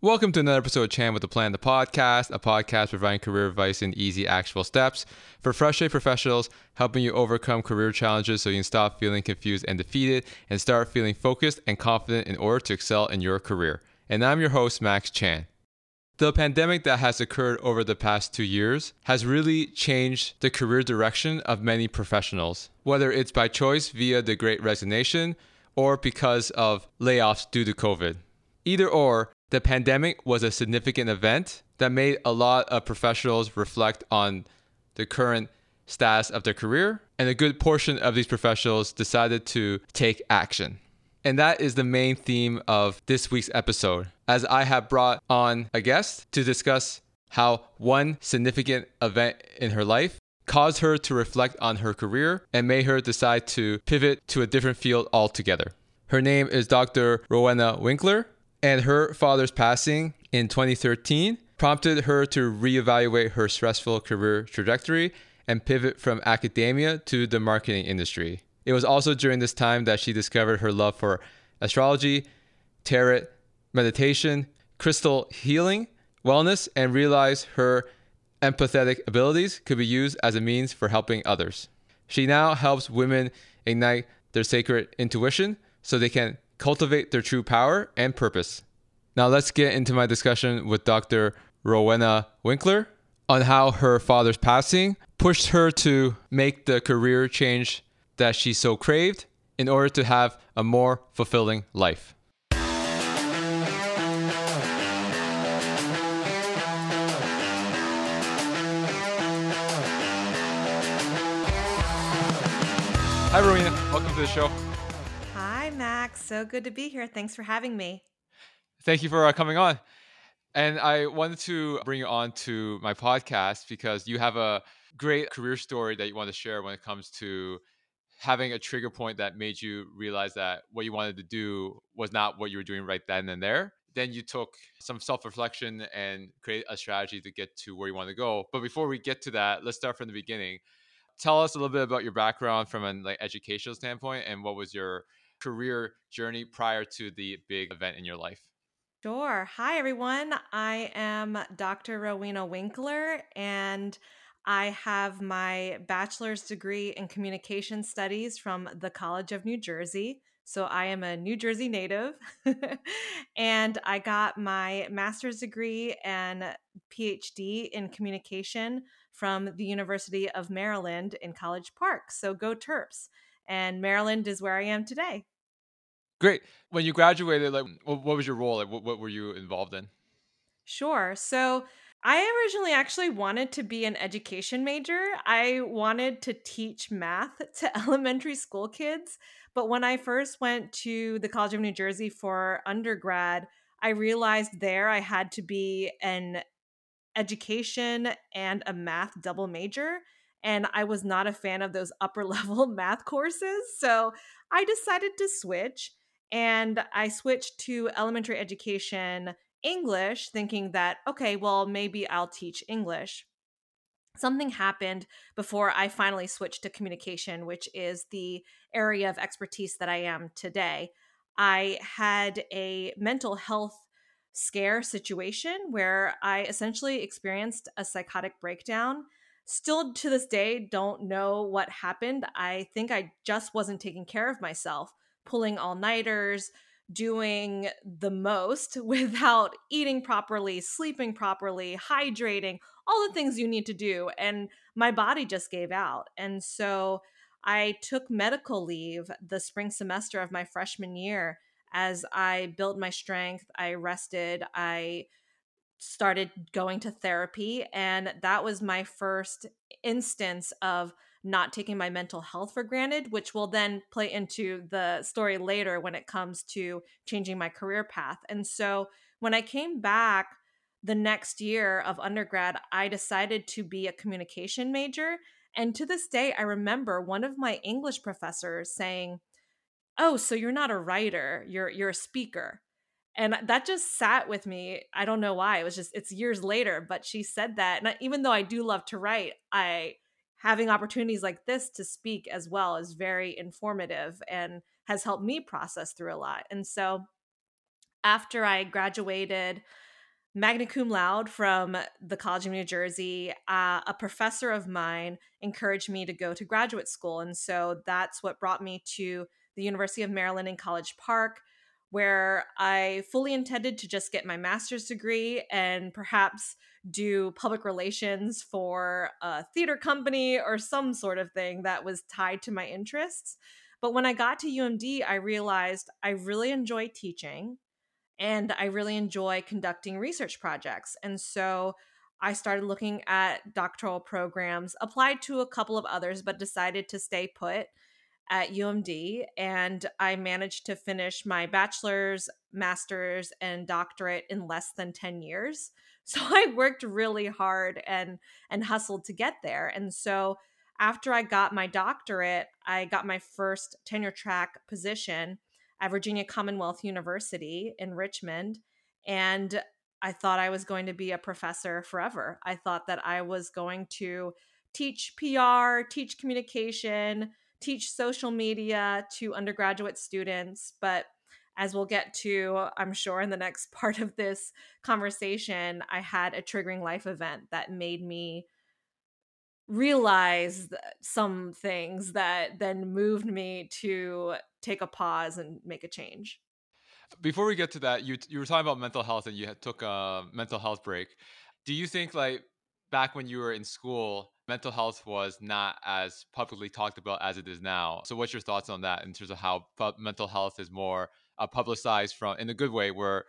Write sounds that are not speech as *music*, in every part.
Welcome to another episode of Chan with a Plan, the podcast, a podcast providing career advice in easy, actionable steps for frustrated professionals, helping you overcome career challenges so you can stop feeling confused and defeated and start feeling focused and confident in order to excel in your career. And I'm your host, Max Chan. The pandemic that has occurred over the past two years has really changed the career direction of many professionals, whether it's by choice via the great resignation or because of layoffs due to COVID. Either or, the pandemic was a significant event that made a lot of professionals reflect on the current status of their career, and a good portion of these professionals decided to take action. And that is the main theme of this week's episode, as I have brought on a guest to discuss how one significant event in her life caused her to reflect on her career and made her decide to pivot to a different field altogether. Her name is Dr. Rowena Winkler, and her father's passing in 2013 prompted her to reevaluate her stressful career trajectory and pivot from academia to the marketing industry. It was also during this time that she discovered her love for astrology, tarot, meditation, crystal healing, wellness, and realized her empathetic abilities could be used as a means for helping others. She now helps women ignite their sacred intuition so they can cultivate their true power and purpose. Now, let's get into my discussion with Dr. Rowena Winkler on how her father's passing pushed her to make the career change that she so craved in order to have a more fulfilling life. Hi, Rowena. Welcome to the show. So good to be here. Thanks for having me. Thank you for uh, coming on. And I wanted to bring you on to my podcast because you have a great career story that you want to share when it comes to having a trigger point that made you realize that what you wanted to do was not what you were doing right then and there. Then you took some self reflection and create a strategy to get to where you want to go. But before we get to that, let's start from the beginning. Tell us a little bit about your background from an like educational standpoint and what was your career journey prior to the big event in your life? Sure. Hi, everyone. I am Dr. Rowena Winkler, and I have my bachelor's degree in communication studies from the College of New Jersey. So I am a New Jersey native. *laughs* and I got my master's degree and PhD in communication from the University of Maryland in College Park. So go Terps and Maryland is where I am today. Great. When you graduated, like, what, was your role? Like, what, what were you involved in? Sure. So I originally actually wanted to be an education major. I wanted to teach math *laughs* to elementary school kids. But when I first went to the College of New Jersey for undergrad, I realized there I had to be an education and a math double major and I was not a fan of those upper *laughs* level math courses. So I decided to switch and I switched to elementary education English, thinking that, okay, well, maybe I'll teach English. Something happened before I finally switched to communication, which is the area of expertise that I am today. I had a mental health scare situation where I essentially experienced a psychotic breakdown still to this day don't know what happened. I think I just wasn't taking care of myself, pulling all nighters, doing the most *laughs* without eating properly, sleeping properly, hydrating, all the things you need to do. And my body just gave out. And so I took medical leave the spring semester of my freshman year as I built my strength. I rested. I started going to therapy and that was my first instance of not taking my mental health for granted which will then play into the story later when it comes to changing my career path. And so when i came back the next year of undergrad i decided to be a communication major and to this day i remember one of my english professors saying oh so you're not a writer you're you're a speaker and that just sat with me i don't know why it was just it's years later but she said that and even though i do love to write i having opportunities like this to speak as well is very informative and has helped me process through a lot and so after i graduated magna cum laude from the College of New Jersey, uh, a professor of mine encouraged me to go to graduate school. And so that's what brought me to the University of Maryland in College Park, where I fully intended to just get my master's degree and perhaps do public relations for a theater company or some sort of thing that was tied to my interests. But when I got to UMD, I realized I really enjoy teaching and I really enjoy conducting research projects. And so I started looking at doctoral programs, applied to a couple of others, but decided to stay put at UMD. And I managed to finish my bachelor's, master's, and doctorate in less than 10 years. *laughs* So I worked really hard and and hustled to get there. And so after I got my doctorate, I got my first tenure track position at Virginia Commonwealth University in Richmond. And I thought I was going to be a professor forever. I thought that I was going to teach PR, teach communication, teach social media to undergraduate students. But as we'll get to, I'm sure, in the next *laughs* part of this conversation, I had a triggering life event that made me realize some things that then moved me to take a pause and make a change. Before we get to that, you you were talking about mental health and you took a mental health break. Do you think like back when you were in school, mental health was not as publicly talked about as it is now? So what's your thoughts on that in terms of how mental health is more uh, publicized from in a good way where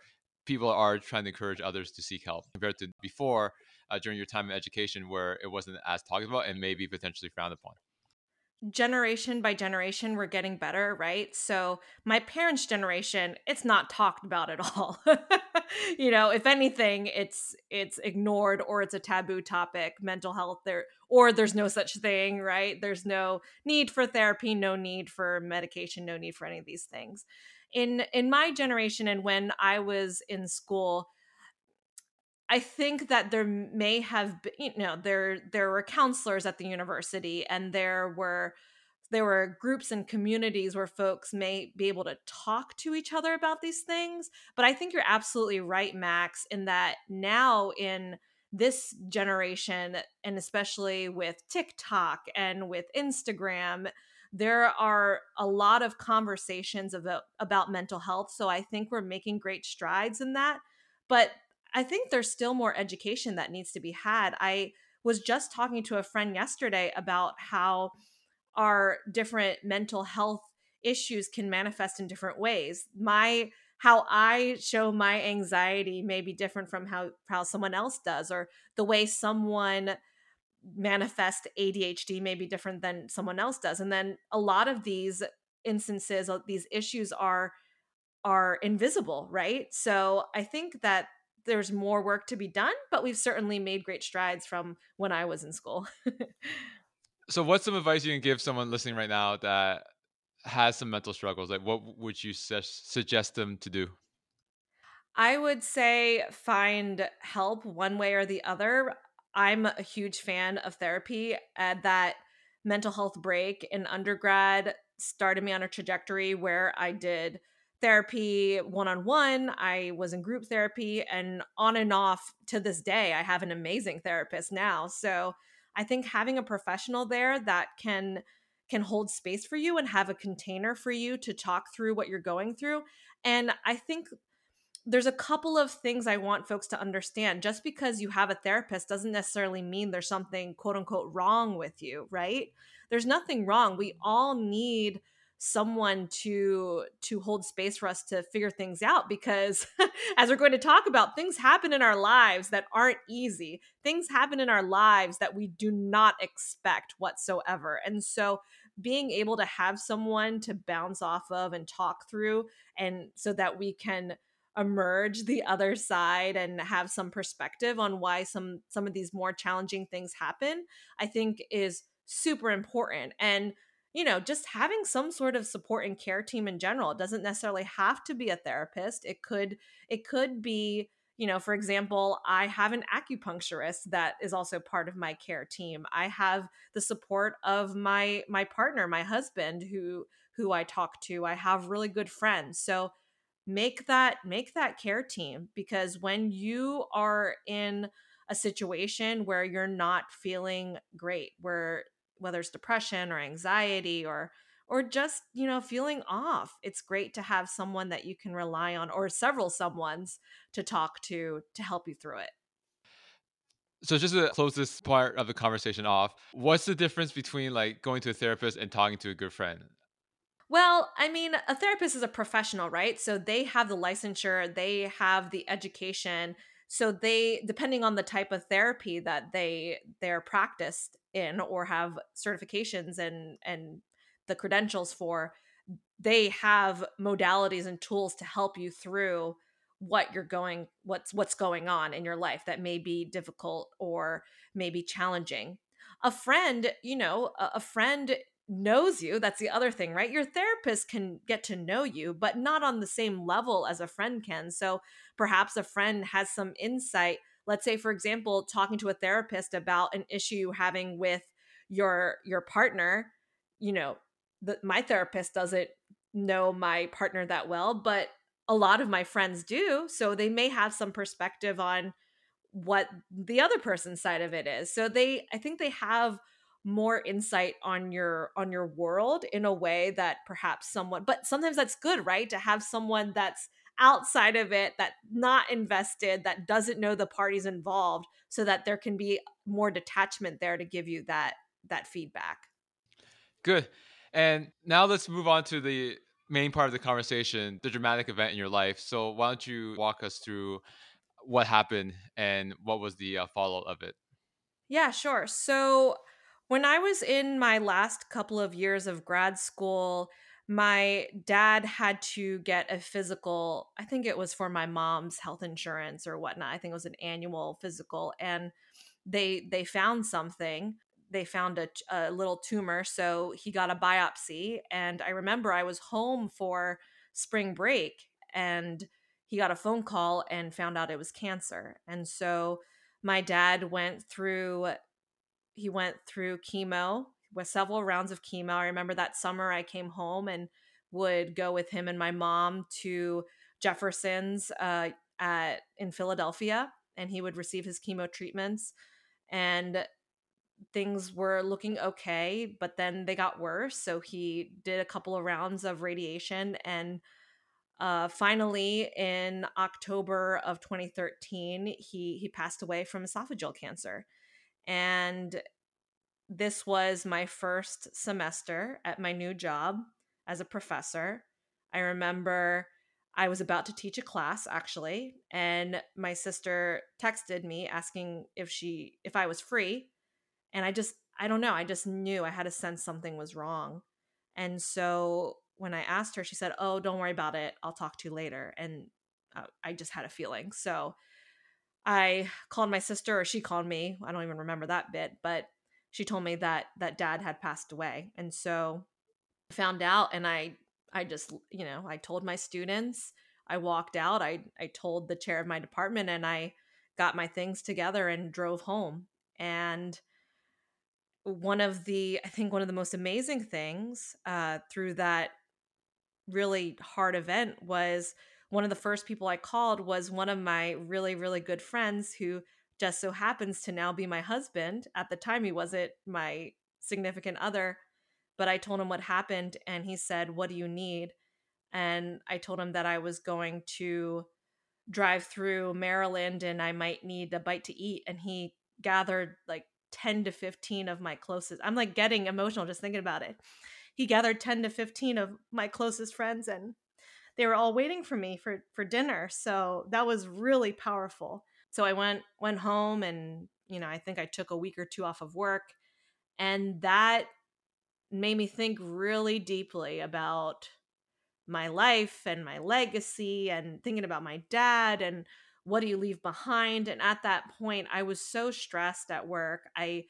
people are trying to encourage others to seek help compared to before uh, during your time in education where it wasn't as talked about and maybe potentially frowned upon? Generation by generation we're getting better right? So my parents generation it's not talked about at *laughs* all. You know if anything it's it's ignored or it's a taboo topic mental health there or there's no such thing right? There's no need for therapy no need for medication no need for any of these things. In in my generation and when i was in school I think that there may have been, you know, there there were counselors at the university, and there were there were groups and communities where folks may be able to talk to each other about these things. But I think you're absolutely right, Max, in that now in this generation, and especially with TikTok and with Instagram, there are a lot of conversations about about mental health. So I think we're making great strides in that. But I think there's still more education that needs to be had. I was just talking to a friend yesterday about how our different mental health issues can manifest in different ways. My how I show my anxiety may be different from how how someone else does or the way someone manifest ADHD may be different than someone else does. And then a lot of these instances uh, these issues are are invisible, right? So I think that there's more work to be done, but we've certainly made great strides from when I was in school. *laughs* so, what's some advice you can give someone listening right now that has some mental struggles? Like, what would you su- suggest them to do? I would say find help one way or the other. I'm a huge fan of therapy, and that mental health break in undergrad started me on a trajectory where I did therapy one on one. I was in group therapy and on and off to this day. I have an amazing therapist now. So I think having a professional there that can can hold space for you and have a container for you to talk through what you're going through. And I think there's a couple of things I want folks to understand. Just because you have a therapist doesn't necessarily mean there's something quote unquote wrong with you, right? There's nothing wrong. We all need someone to to hold space for us to figure things out because *laughs* as we're going to talk about things happen in our lives that aren't easy. Things happen in our lives that we do not expect whatsoever. And so being able to have someone to bounce off of and talk through and so that we can emerge the other side and have some perspective on why some some of these more challenging things happen i think is super important. And you know, just having some sort of support and care team in general. It doesn't necessarily have to be a therapist. It could it could be, you know, for example, I have an acupuncturist that is also part of my care team. I have the support of my my partner, my husband who who I talk to. I have really good friends. So make that make that care team because when you are in a situation where you're not feeling great where whether it's depression or anxiety or or just you know feeling off it's great to have someone that you can rely on or several someones to talk to to help you through it so just to close this part of the conversation off what's the difference between like going to a therapist and talking to a good friend well, I mean, a therapist is a professional, right? So they have the licensure, they have the education. So they depending on the type of therapy that they they're practiced in or have certifications and and the credentials for, they have modalities and tools to help you through what you're going what's what's going on in your life that may be difficult or maybe challenging a friend you know a, a friend knows you. That's the other thing, right? Your therapist can get to know you, but not on the same level as a friend can. So perhaps a friend has some insight. Let's say, for example, talking to a therapist about an issue you're having with your your partner. You know, the, my therapist doesn't know my partner that well, but a lot of my friends do. So they may have some perspective on what the other person's side of it is. So they, I think they have more insight on your on your world in a way that perhaps someone but sometimes that's good right to have someone that's outside of it that not invested that doesn't know the parties involved so that there can be more detachment there to give you that that feedback. Good. And now let's move on to the main part of the conversation the dramatic event in your life. So why don't you walk us through what happened and what was the uh, follow of it? Yeah sure. So when I was in my last couple of years of grad school, my dad had to get a physical. I think it was for my mom's health insurance or whatnot. I think it was an annual physical, and they they found something. They found a, a little tumor, so he got a biopsy. And I remember I was home for spring break, and he got a phone call and found out it was cancer. And so my dad went through he went through chemo with several rounds of chemo. I remember that summer I came home and would go with him and my mom to Jefferson's uh, at in Philadelphia, and he would receive his chemo treatments. And things were looking okay, but then they got worse. So he did a couple of rounds of radiation and uh, finally, in October of 2013, he he passed away from esophageal cancer. And this was my first semester at my new job as a professor. I remember I was about to teach a class actually, and my sister texted me asking if she if I was free. And I just I don't know, I just knew I had a sense something was wrong. And so when I asked her, she said, "Oh, don't worry about it. I'll talk to you later." And uh, I just had a feeling. So I called my sister or she called me. I don't even remember that bit, but she told me that that dad had passed away. And so I found out and I I just, you know, I told my students, I walked out, I I told the chair of my department and I got my things together and drove home. And one of the I think one of the most amazing things uh through that really hard event was one of the first people I called was one of my really, really good friends who just so happens to now be my husband. At the time, he wasn't my significant other, but I told him what happened and he said, What do you need? And I told him that I was going to drive through Maryland and I might need a bite to eat. And he gathered like 10 to 15 of my closest. I'm like getting emotional just thinking about it. He gathered 10 to 15 of my closest friends and they were all waiting for me for for dinner so that was really powerful so i went went home and you know i think i took a week or two off of work and that made me think really deeply about my life and my legacy and thinking about my dad and what do you leave behind? And at that point i was so stressed at work. I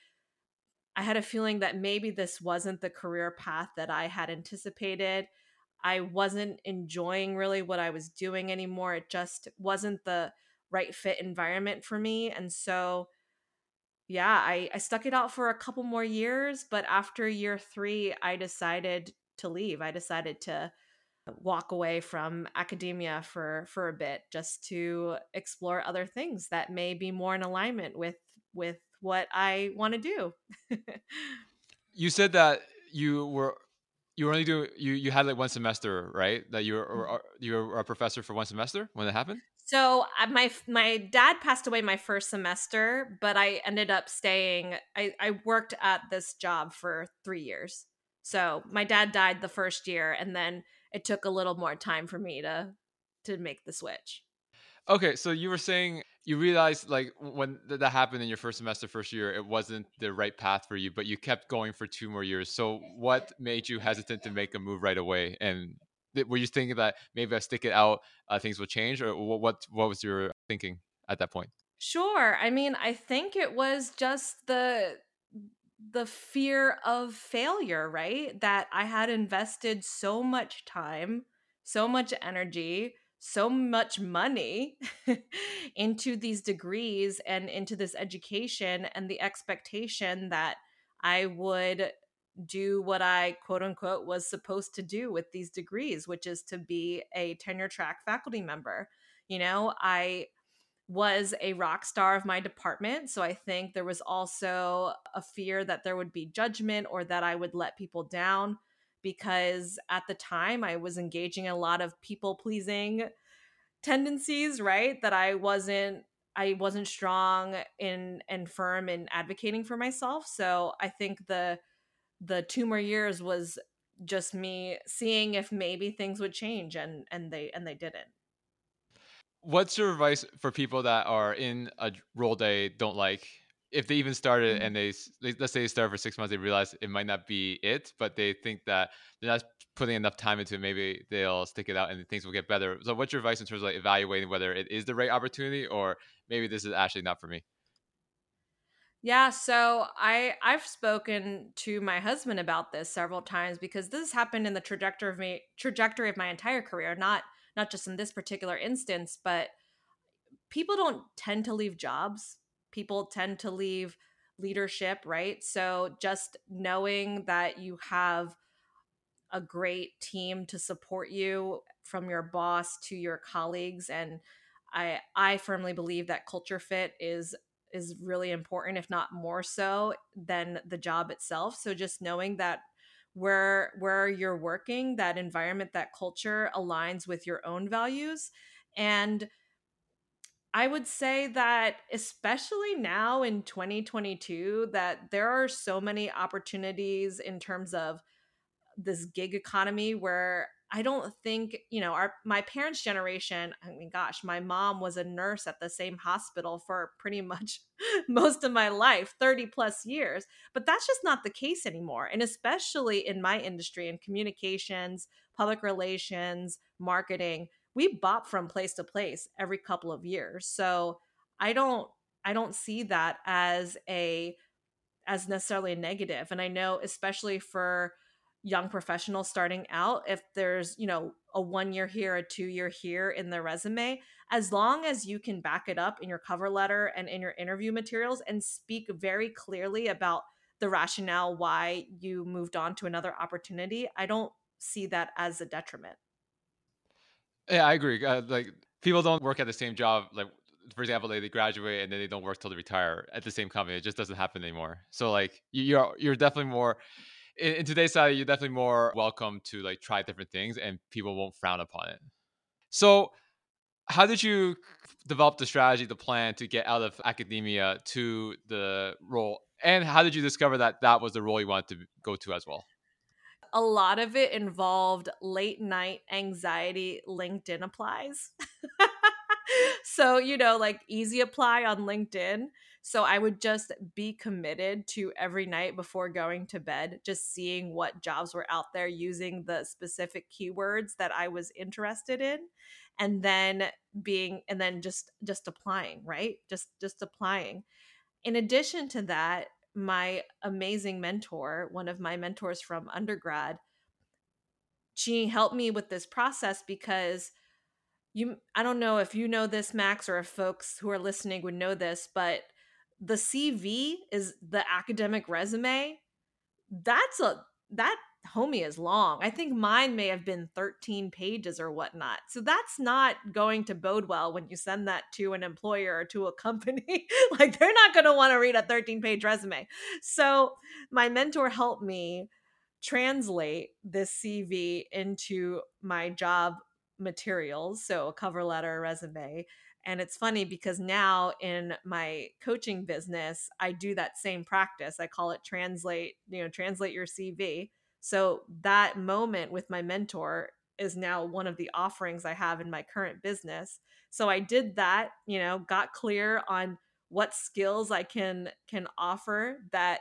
i had a feeling that maybe this wasn't the career path that i had anticipated. I wasn't enjoying really what I was doing anymore. It just wasn't the right fit environment for me. And so, yeah, I, I stuck it out for a couple more years. But after year three, I decided to leave. I decided to walk away from academia for for a bit just to explore other things that may be more in alignment with with what I want to do. *laughs* you said that you were you were only doing you you had like one semester, right? That you were mm-hmm. you were a professor for one semester when it happened. So my my dad passed away my first semester, but I ended up staying. I I worked at this job for three years. So my dad died the first year, and then it took a little more time for me to to make the switch. Okay, so you were saying you realized like when th- that happened in your first semester first year it wasn't the right path for you but you kept going for two more years so *laughs* what made you hesitant to make a move right away and were you thinking that maybe i stick it out uh, things will change or what what was your thinking at that point? Sure i mean i think it was just the the fear of failure right? That i had invested so much time so much energy so much money *laughs* into these degrees and into this education and the expectation that I would do what I quote unquote was supposed to do with these degrees, which is to be a tenure track faculty member. You know, I was a rock star of my department. So I think there was also a fear that there would be judgment or that I would let people down because at the time I was engaging in a lot of people pleasing tendencies, right? That I wasn't I wasn't strong in and firm in advocating for myself. So I think the the two more years was just me seeing if maybe things would change and and they and they didn't. What's your advice for people that are in a role they don't like if they even started mm-hmm. and they let's say they start for six months, they realize it might not be it, but they think that they're not putting enough time into it. Maybe they'll stick it out and things will get better. So, what's your advice in terms of like evaluating whether it is the right opportunity or maybe this is actually not for me? Yeah, so I I've spoken to my husband about this several times because this happened in the trajectory of me trajectory of my entire career, not not just in this particular instance, but people don't tend to leave jobs people tend to leave leadership, right? So just knowing that you have a great team to support you from your boss to your colleagues and I I firmly believe that culture fit is is really important if not more so than the job itself. So just knowing that where where you're working, that environment, that culture aligns with your own values and I would say that especially now in 2022 that there are so many opportunities in terms of this gig economy where I don't think, you know, our my parents' generation, I mean gosh, my mom was a nurse at the same hospital for pretty much *laughs* most of my life, 30 plus years, but that's just not the case anymore. And especially in my industry in communications, public relations, marketing, we bop from place to place every couple of years. So I don't I don't see that as a as necessarily a negative. And I know especially for young professionals starting out, if there's, you know, a one year here, a two year here in their resume, as long as you can back it up in your cover letter and in your interview materials and speak very clearly about the rationale why you moved on to another opportunity, I don't see that as a detriment. Yeah, I agree. Uh, like people don't work at the same job. Like for example, they, they graduate and then they don't work till they retire at the same company. It just doesn't happen anymore. So like you're you're definitely more in, in today's society, you're definitely more welcome to like try different things, and people won't frown upon it. So, how did you develop the strategy, the plan to get out of academia to the role, and how did you discover that that was the role you wanted to go to as well? a lot of it involved late night anxiety LinkedIn applies. *laughs* so, you know, like easy apply on LinkedIn. So I would just be committed to every night before going to bed, just seeing what jobs were out there using the specific keywords that I was interested in and then being and then just just applying, right? Just just applying. In addition to that, my amazing mentor, one of my mentors from undergrad, she helped me with this process because you I don't know if you know this Max or if folks who are listening would know this, but the CV is the academic resume. That's a that homie is long. I think mine may have been 13 pages or whatnot. So that's not going to bode well when you send that to an employer or to a *laughs* company. like they're not going to want to read a 13 page resume. So my mentor helped me translate this CV into my job materials. So a cover letter, resume. And it's funny because now in my coaching business, I do that same practice. I call it translate, you know, translate your CV so that moment with my mentor is now one of the offerings I have in my current business. So I did that, you know, got clear on what skills I can can offer that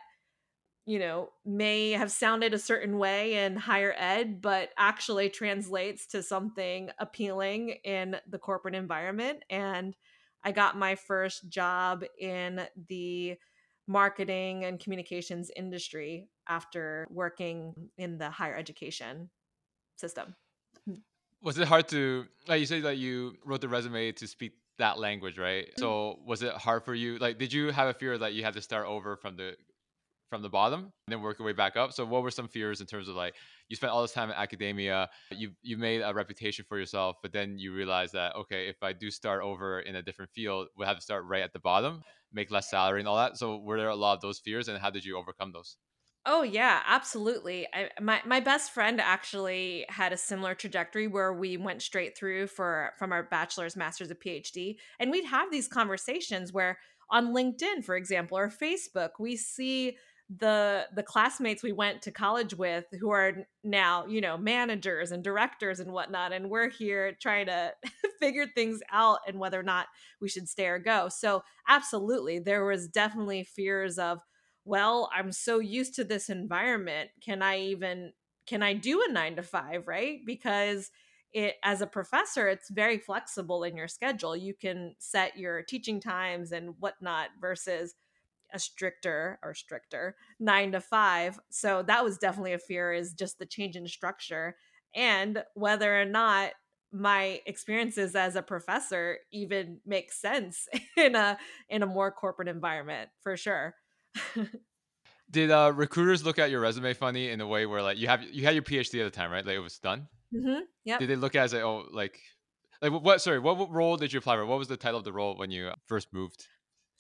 you know may have sounded a certain way in higher ed but actually translates to something appealing in the corporate environment and I got my first job in the marketing and communications industry after working in the higher education system. Was it hard to like you said that you wrote the resume to speak that language, right? Mm-hmm. So was it hard for you? Like did you have a fear that you had to start over from the from the bottom and then work your way back up. So what were some fears in terms of like you spent all this time in academia, you you made a reputation for yourself, but then you realize that okay, if I do start over in a different field, we'll have to start right at the bottom, make less salary and all that. So were there a lot of those fears and how did you overcome those? Oh yeah, absolutely. I, my my best friend actually had a similar trajectory where we went straight through for from our bachelor's, master's, a PhD, and we'd have these conversations where on LinkedIn, for example, or Facebook, we see the the classmates we went to college with who are now you know managers and directors and whatnot and we're here trying to *laughs* figure things out and whether or not we should stay or go. So absolutely there was definitely fears of well i'm so used to this environment can i even can i do a nine to five? Right? Because it as a professor it's very flexible in your schedule. You can set your teaching times and whatnot versus a stricter or stricter nine to five. So that was definitely a fear is just the change in structure and whether or not my experiences as a professor even make sense *laughs* in a in a more corporate environment for sure. *laughs* Did uh, recruiters look at your resume funny in a way where like you have you had your PhD at the time, right? Like it was done. Mm-hmm. Yeah. Did they look at it as like, oh like like what? Sorry, what, what role did you apply for? What was the title of the role when you first moved?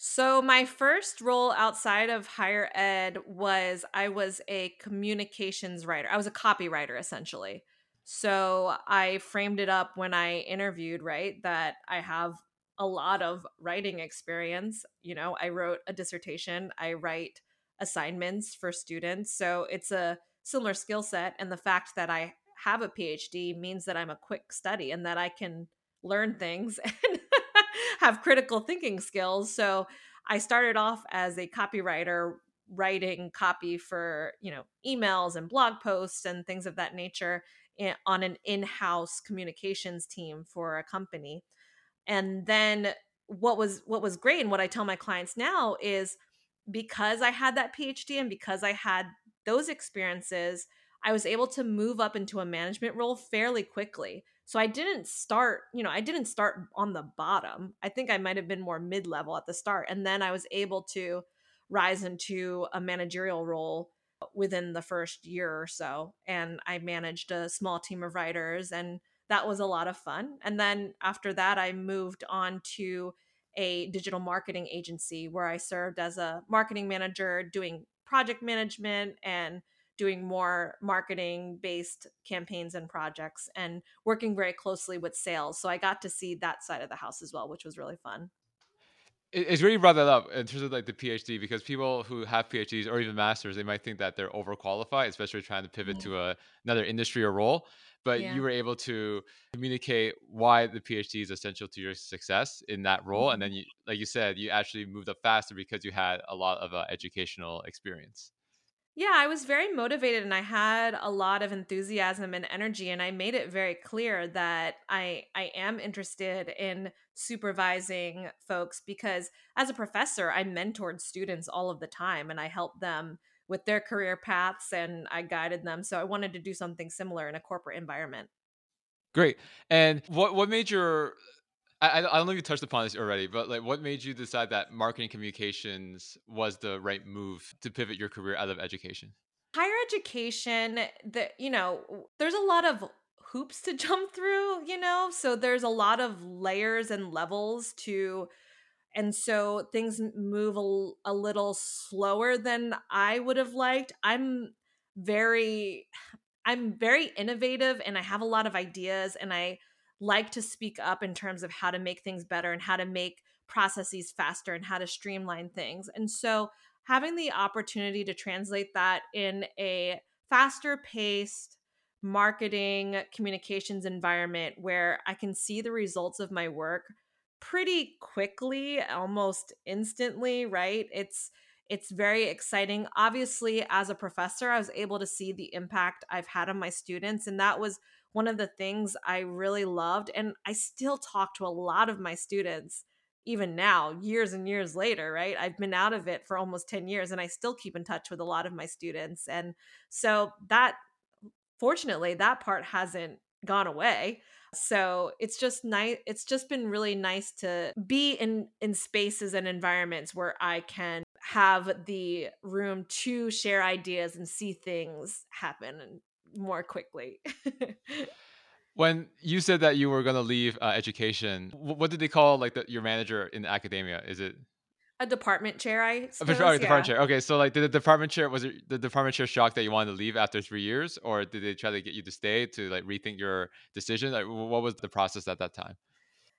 So, my first role outside of higher ed was I was a communications writer. I was a copywriter essentially. So, I framed it up when I interviewed, right, that I have a lot of writing experience. You know, I wrote a dissertation, I write assignments for students. So, it's a similar skill set. And the fact that I have a PhD means that I'm a quick study and that I can learn things *laughs* and have critical thinking skills. So I started off as a copywriter writing copy for, you know, emails and blog posts and things of that nature eh, on an in-house communications team for a company. And then what was what was great and what I tell my clients now is because I had that PhD and because I had those experiences, I was able to move up into a management role fairly quickly. So I didn't start, you know, I didn't start on the bottom. I think I might have been more mid level at the start. And then I was able to rise into a managerial role within the first year or so. And I managed a small team of writers, and that was a lot of fun. And then after that, I moved on to a digital marketing agency where I served as a marketing manager doing project management and doing more marketing based campaigns and projects and working very closely with sales. So I got to see that side of the house as well, which was really fun. It's really brought that up in terms of like the PhD because people who have PhDs or even masters, they might think that they're overqualified, especially trying to pivot to a, another industry or role. But yeah. you were able to communicate why the PhD is essential to your success in that role, mm-hmm. and then you, like you said, you actually moved up faster because you had a lot of uh, educational experience. Yeah, I was very motivated and I had a lot of enthusiasm and energy and I made it very clear that I I am interested in supervising folks because as a professor, I mentored students all of the time and I helped them with their career paths and I guided them. So I wanted to do something similar in a corporate environment. Great. And what what made your I, I don't know if you touched upon this already, but like, what made you decide that marketing communications was the right move to pivot your career out of education? higher education that you know there's a lot of hoops to *laughs* jump through you know so there's a lot of layers and levels to and so things move a, a little slower than i would have liked i'm very *sighs* i'm very innovative and i have a lot of ideas and i like to speak up in terms of how to make things better and how to make processes faster and how to streamline things and so having the opportunity to translate that in a faster paced marketing communications environment where I can see the results of my work pretty quickly, almost instantly, right? It's it's very exciting. Obviously, as a professor, I was able to see the impact I've had on my students and that was one of the things I really loved and I still talk to a lot of my students even now, years and years later, right? I've been out of it for almost 10 years and I still keep in touch with a lot of my students. And so that, fortunately, that part hasn't gone away. So it's just nice. It's just been really nice to be in in spaces and environments where I can have the room to share ideas and see things happen more quickly. *laughs* when you said that you were going to leave uh, education, what did they call like the, your manager in academia? Is it a department chair? I suppose, oh, yeah. department chair. Okay, so like, did the department chair was it the department chair shocked that you wanted to leave after three years, or did they try to get you to stay to like rethink your decision? Like, what was the process at that time?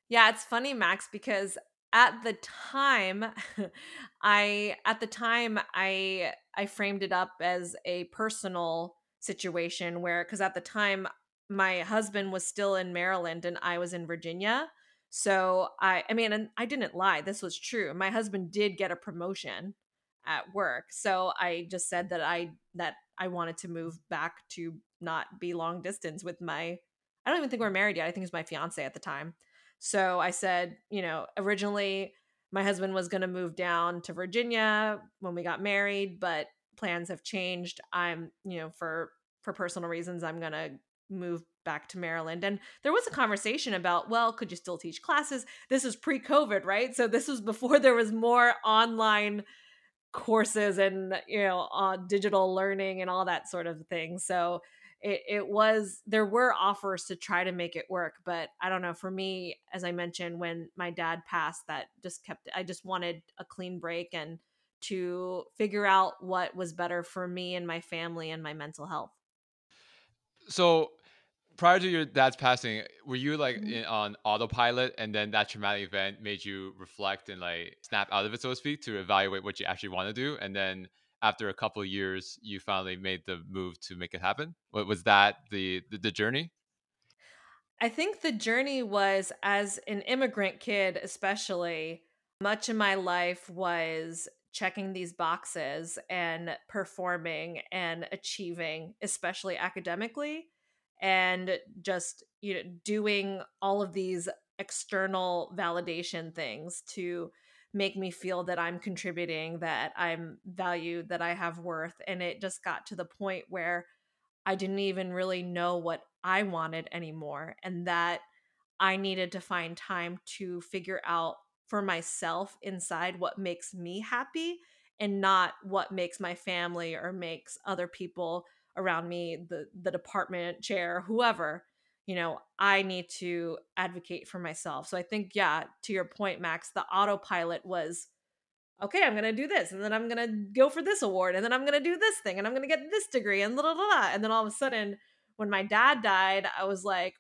Yeah, it's funny, Max, because at the time *laughs* i at the time i i framed it up as a personal situation where because at the time my husband was still in Maryland and I was in Virginia. So I I mean and I didn't lie. This was true. My husband did get a promotion at work. So I just said that I that I wanted to move back to not be long distance with my I don't even think we are married yet. I think it was my fiance at the time. So I said, you know, originally my husband was going to move down to Virginia when we got married, but plans have changed. I'm, you know, for for personal reasons, I'm going to move back to Maryland. And there was a conversation about, well, could you still teach classes? This is pre COVID, right? So this was before there was more online courses and, you know, uh, digital learning and all that sort of thing. So it, it was, there were offers to try to make it work. But I don't know, for me, as I mentioned, when my dad passed, that just kept, I just wanted a clean break and to figure out what was better for me and my family and my mental health. So prior to your dad's passing, were you like Mhm. in, on autopilot, and then that traumatic event made you reflect and like snap out of it, so to speak, to evaluate what you actually want to do, and then after a couple of years, you finally made the move to make it happen? Wa- Was that the the, the journey? I think the journey was as an immigrant kid, especially, much of my life was checking these boxes and performing and achieving, especially academically, and just, you know, doing all of these external validation things to make me feel that I'm contributing, that I'm valued, that I have worth. And it just got to the point where I didn't even really know what I wanted anymore. And that I needed to find time to figure out for myself inside what makes me happy and not what makes my family or makes other people around me the the department chair whoever you know i need to advocate for myself so i think yeah to your point max the autopilot was okay i'm gonna do this and then i'm gonna go for this award and then i'm gonna do this thing and i'm gonna get this degree and blah, blah, blah. and then all of a sudden when my dad died i was like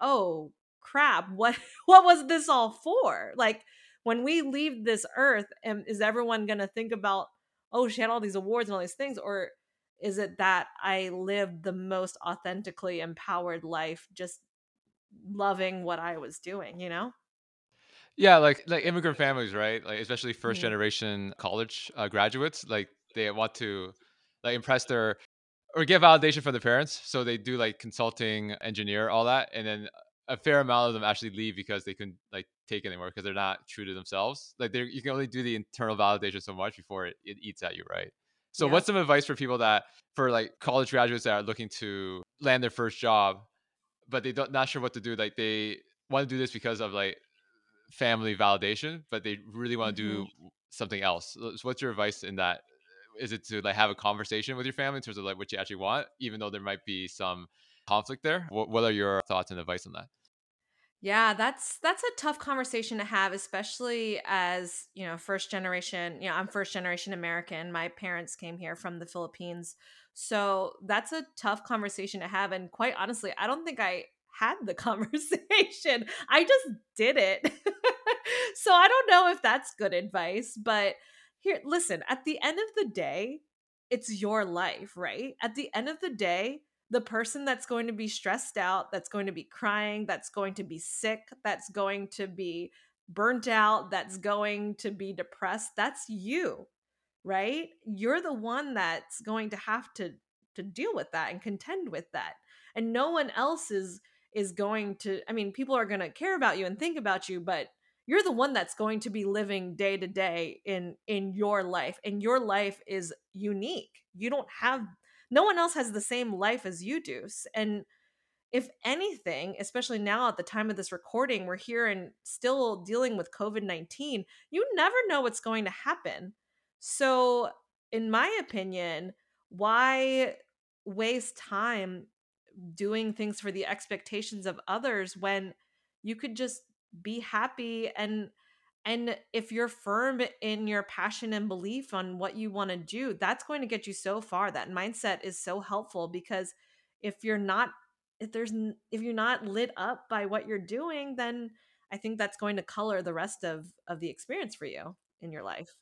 oh crap what *laughs* what was this all for like when we leave this earth and is everyone gonna think about oh she had all these awards and all these things or is it that i lived the most authentically empowered life just loving what i was doing you know Yeah, like like immigrant families, right? Like especially first Mhm. generation college uh, graduates, like they want to like impress their or get validation from their parents, so they do like consulting, engineer, all that, and then a fair amount of them actually leave because they couldn't like take anymore because they're not true to themselves. Like they you can only do the internal validation so much before it, it eats at you, right? So yep what's some advice for people that for like college graduates that are looking to land their first job, but they don't not sure what to do, like they want to do this because of like family validation, but they really want to hmm do something else. So what's your advice in that is it to like have a conversation with your family in terms of like what you actually want, even though there might be some conflict there? What, what are your thoughts and advice on that? Yeah, that's that's a tough conversation to have, especially as, you know, first generation, you know, I'm first generation American. My parents came here from the Philippines. So that's a tough conversation to have. And quite honestly, I don't think I had the *laughs* conversation. I just did it. *laughs* so I don't know if that's good advice, but here, listen, at the end of the day, it's your life, right? At the end of the day, the person that's going to be stressed out, that's going to be crying, that's going to be sick, that's going to be burnt out, that's going to be depressed, that's you, right? You're the one that's going to have to to deal with that and contend with that. And no one else is is going to I mean, people are going to care about you and think about you, but you're the one that's going to be living day to day in in your life and your life is unique. You don't have no one else has the same life as you do. And if anything, especially now at the time of this recording, we're here and still dealing with COVID 19, you never know what's going to happen. So, in my opinion, why waste time doing things for the expectations of others when you could just be happy and and if you're firm in your passion and belief on what you want to do, that's going to get you so far. That mindset is so helpful because if you're not if there's if you're not lit up by what you're doing, then I think that's going to color the rest of of the experience for you in your life.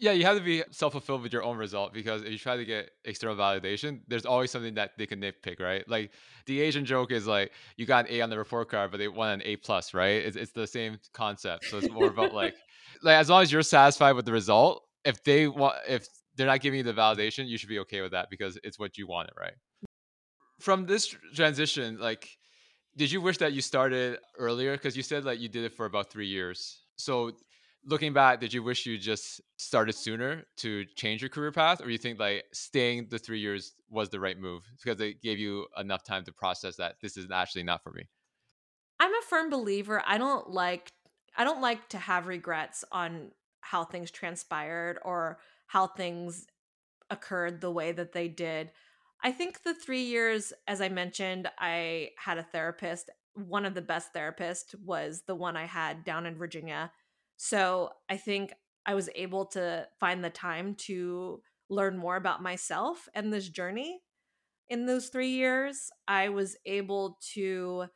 Yeah, you have to be self fulfilled with your own result because if you try to get external validation, there's always something that they can nitpick, right? Like the Asian joke is like you got an A on the report card, but they want an A plus, right? It's, it's the same concept. So it's more about like *laughs* like as long as you're satisfied with the result, if they want if they're not giving you the validation, you should be okay with that because it's what you wanted, right? From this transition, like did you wish that you started earlier? Because you said like you did it for about three years. So looking back, did you wish you just started sooner to change your career path, or you think like staying the three years was the right move because it gave you enough time to process that this is actually not for me? I'm a firm believer. I don't like I don't like to have regrets on how things transpired or how things occurred the way that they did. I think the 3 years as I mentioned, I had a therapist. One of the best therapists was the one I had down in Virginia so I think I was able to find the time to learn more about myself and this journey. In those three years, I was able to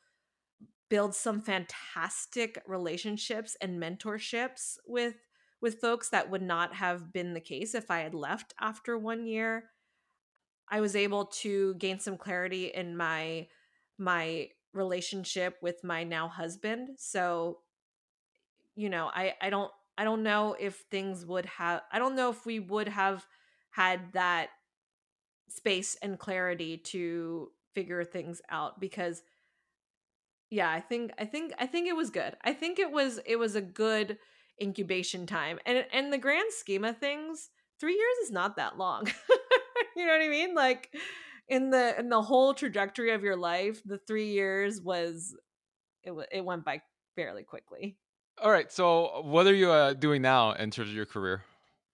build some fantastic relationships and mentorships with with folks that would not have been the case if I had left after one year. I was able to gain some clarity in my my relationship with my now husband. So you know, I I don't I don't know if things would have I don't know if we would have had that space and clarity to figure things out because yeah, I think I think I think it was good. I think it was it was a good incubation time. And and the grand scheme of things, 3 years is not that long. *laughs* you know what I mean? Like in the in the whole trajectory of your life, the 3 years was it it went by fairly quickly. All right. So, what are you uh, doing now in terms of your career?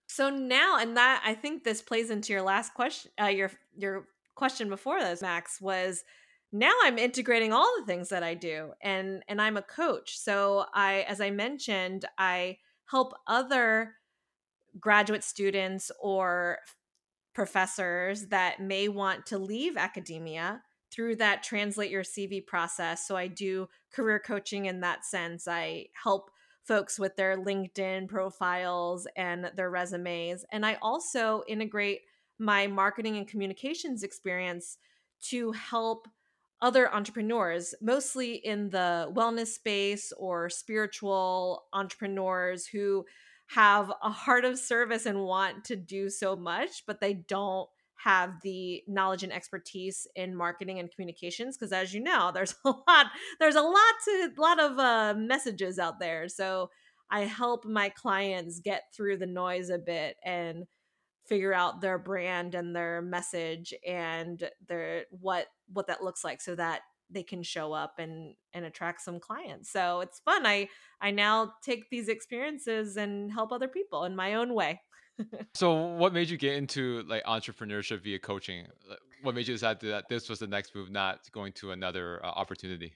So now, and that I think this plays into your last question, uh, your your question before this, Max, was now I'm integrating all the things that I do, and and I'm a coach. So I, as I mentioned, I help other graduate students or professors that may want to leave academia through that translate your CV process. So I do career coaching in that sense. I help folks with their LinkedIn profiles and their resumes. And I also integrate my marketing and communications experience to help other entrepreneurs, mostly in the wellness space or spiritual entrepreneurs who have a heart of service and want to do so much, but they don't have the knowledge and expertise in marketing and communications because as you know there's *laughs* a lot there's a lot to lot of uh, messages out there. So i help my clients get through the noise a bit and figure out their brand and their message and their what what that looks like so that they can show up and and attract some clients. So it's fun. I i now take these experiences and help other people in my own way *laughs* so, what made you get into like entrepreneurship via coaching? What made you decide that this was the next move, not going to another uh, opportunity?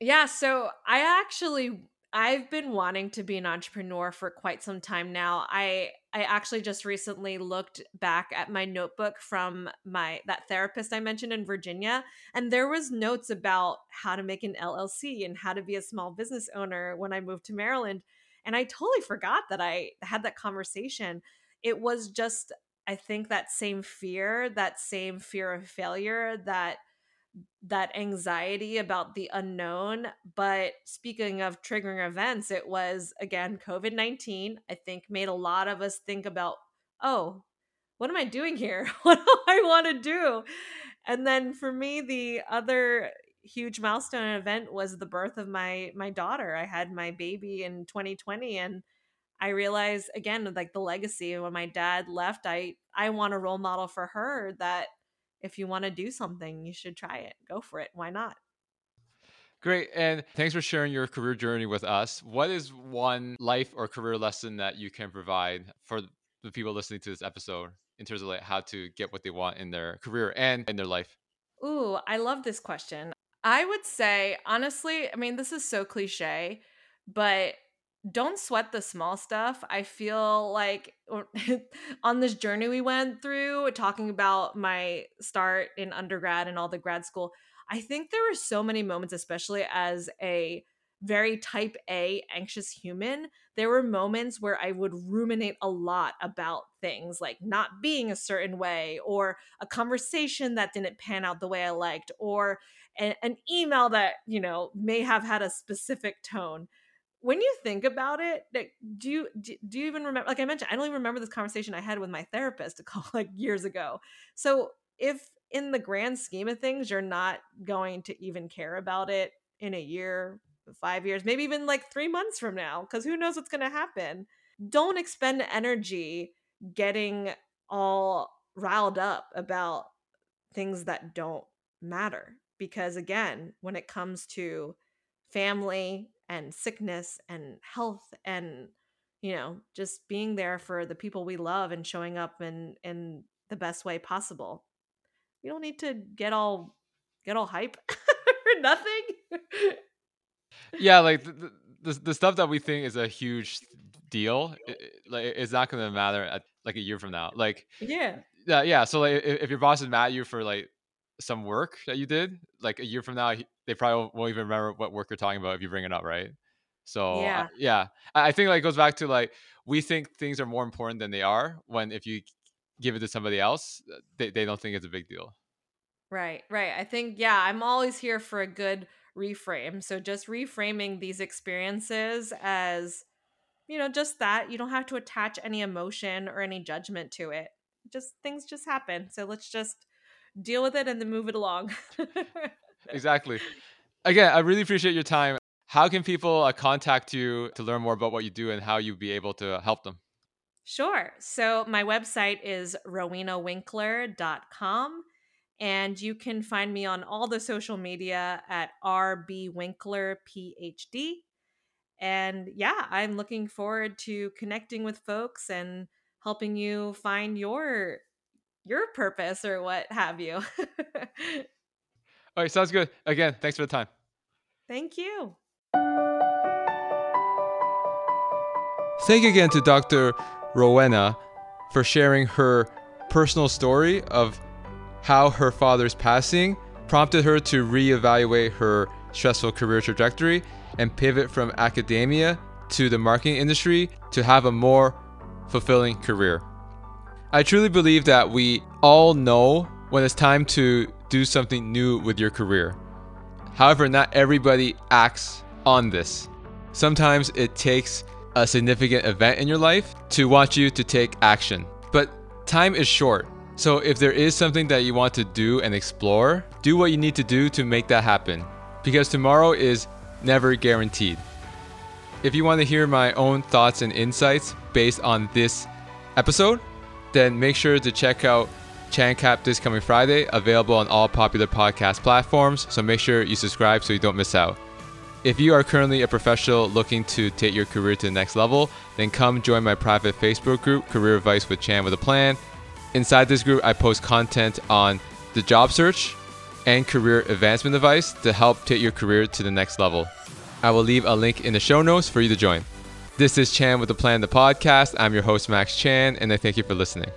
Yeah, so I actually I've been wanting to be an entrepreneur for quite some time now. I I actually just recently looked back at my notebook from my that therapist I mentioned in Virginia and there was notes about how to make an LLC and how to be a small business owner when I moved to Maryland and I totally forgot that I had that conversation. It was just I think that same fear, that same fear of failure that that anxiety about the unknown. But speaking of triggering events, it was again COVID 19, I think made a lot of us think about, oh, what am I doing here? *laughs* What do I want to do? And then for me, the other huge milestone event was the birth of my my daughter. I had my baby in 2020 and I realize again like the legacy when my dad left, I I want a role model for her that if you want to do something, you should try it. Go for it. Why not? Great. And thanks for sharing your career journey with us. What is one life or career lesson that you can provide for the people listening to this episode in terms of like how to get what they want in their career and in their life? Ooh, I love this question. I would say, honestly, I mean, this is so cliche, but don't sweat the small stuff. I feel like *laughs* on this journey we went through, talking about my start in undergrad and all the grad school, I think there were so many moments, especially as a very type A anxious human, there were moments where I would ruminate a lot about things like not being a certain way or a conversation that didn't pan out the way I liked or an, an email that, you know, may have had a specific tone when you think about it, like, do you do, do you even remember? Like I mentioned, I don't even remember this conversation I had with my therapist a couple *laughs* like years ago. So if in the grand scheme of things, you're not going to even care about it in a year, five years, maybe even like three months from now, because who knows what's going to happen. Don't expend energy getting all riled up about things that don't matter. Because again, when it comes to family and sickness and health and you know just being there for the people we love and showing up in in the best way possible. You don't need to get all get all hype *laughs* for nothing. Yeah like the, the, the stuff that we think is a huge deal it, like it's not gonna matter at like a year from now. Like yeah. yeah yeah so like if, if your boss is mad at you for like some work that you did like a year from now they probably won't even remember what work you're talking about if you bring it up right? So yeah, uh, yeah i think like goes back to like we think things are more important than they are when if you give it to somebody else uh, they, they don't think it's a big deal. Right right i think yeah i'm always here for a good reframe so just reframing these experiences as you know just that you don't have to attach any emotion or any judgment to it just things just happen so let's just deal with it and then move it along. exactly. Again, I really appreciate your time. How can people uh, contact you to learn more about what you do and how you'd be able to help them? Sure. So my website is rowenawinkler.com and you can find me on all the social media at rbwinkler phd and yeah i'm looking forward to connecting with folks and helping you find your your purpose or what have you. *laughs* All right, sounds good. Again, thanks for the time. Thank you. Thank you again to Dr. Rowena for sharing her personal story of how her father's passing prompted her to reevaluate her stressful career trajectory and pivot from academia to the marketing industry to have a more fulfilling career. I truly believe that we all know when it's time to do something new with your career. However, not everybody acts on this. Sometimes it takes a significant event in your life to want you to take action. But time is short. So if there is something that you want to do and explore, do what you need to do to make that happen. Because tomorrow is never guaranteed. If you want to hear my own thoughts and insights based on this episode, then make sure to check out ChanCap this coming Friday, available on all popular podcast platforms. So make sure you subscribe so you don't miss out. If you are currently a professional looking to take your career to the next level, then come join my private Facebook group, Career Advice with Chan with a Plan. Inside this group, I post content on the job search and career advancement advice to help take your career to the next level. I will leave a link in the show notes for you to join. This is Chan with the Plan, the podcast. I'm your host, Max Chan, and I thank you for listening.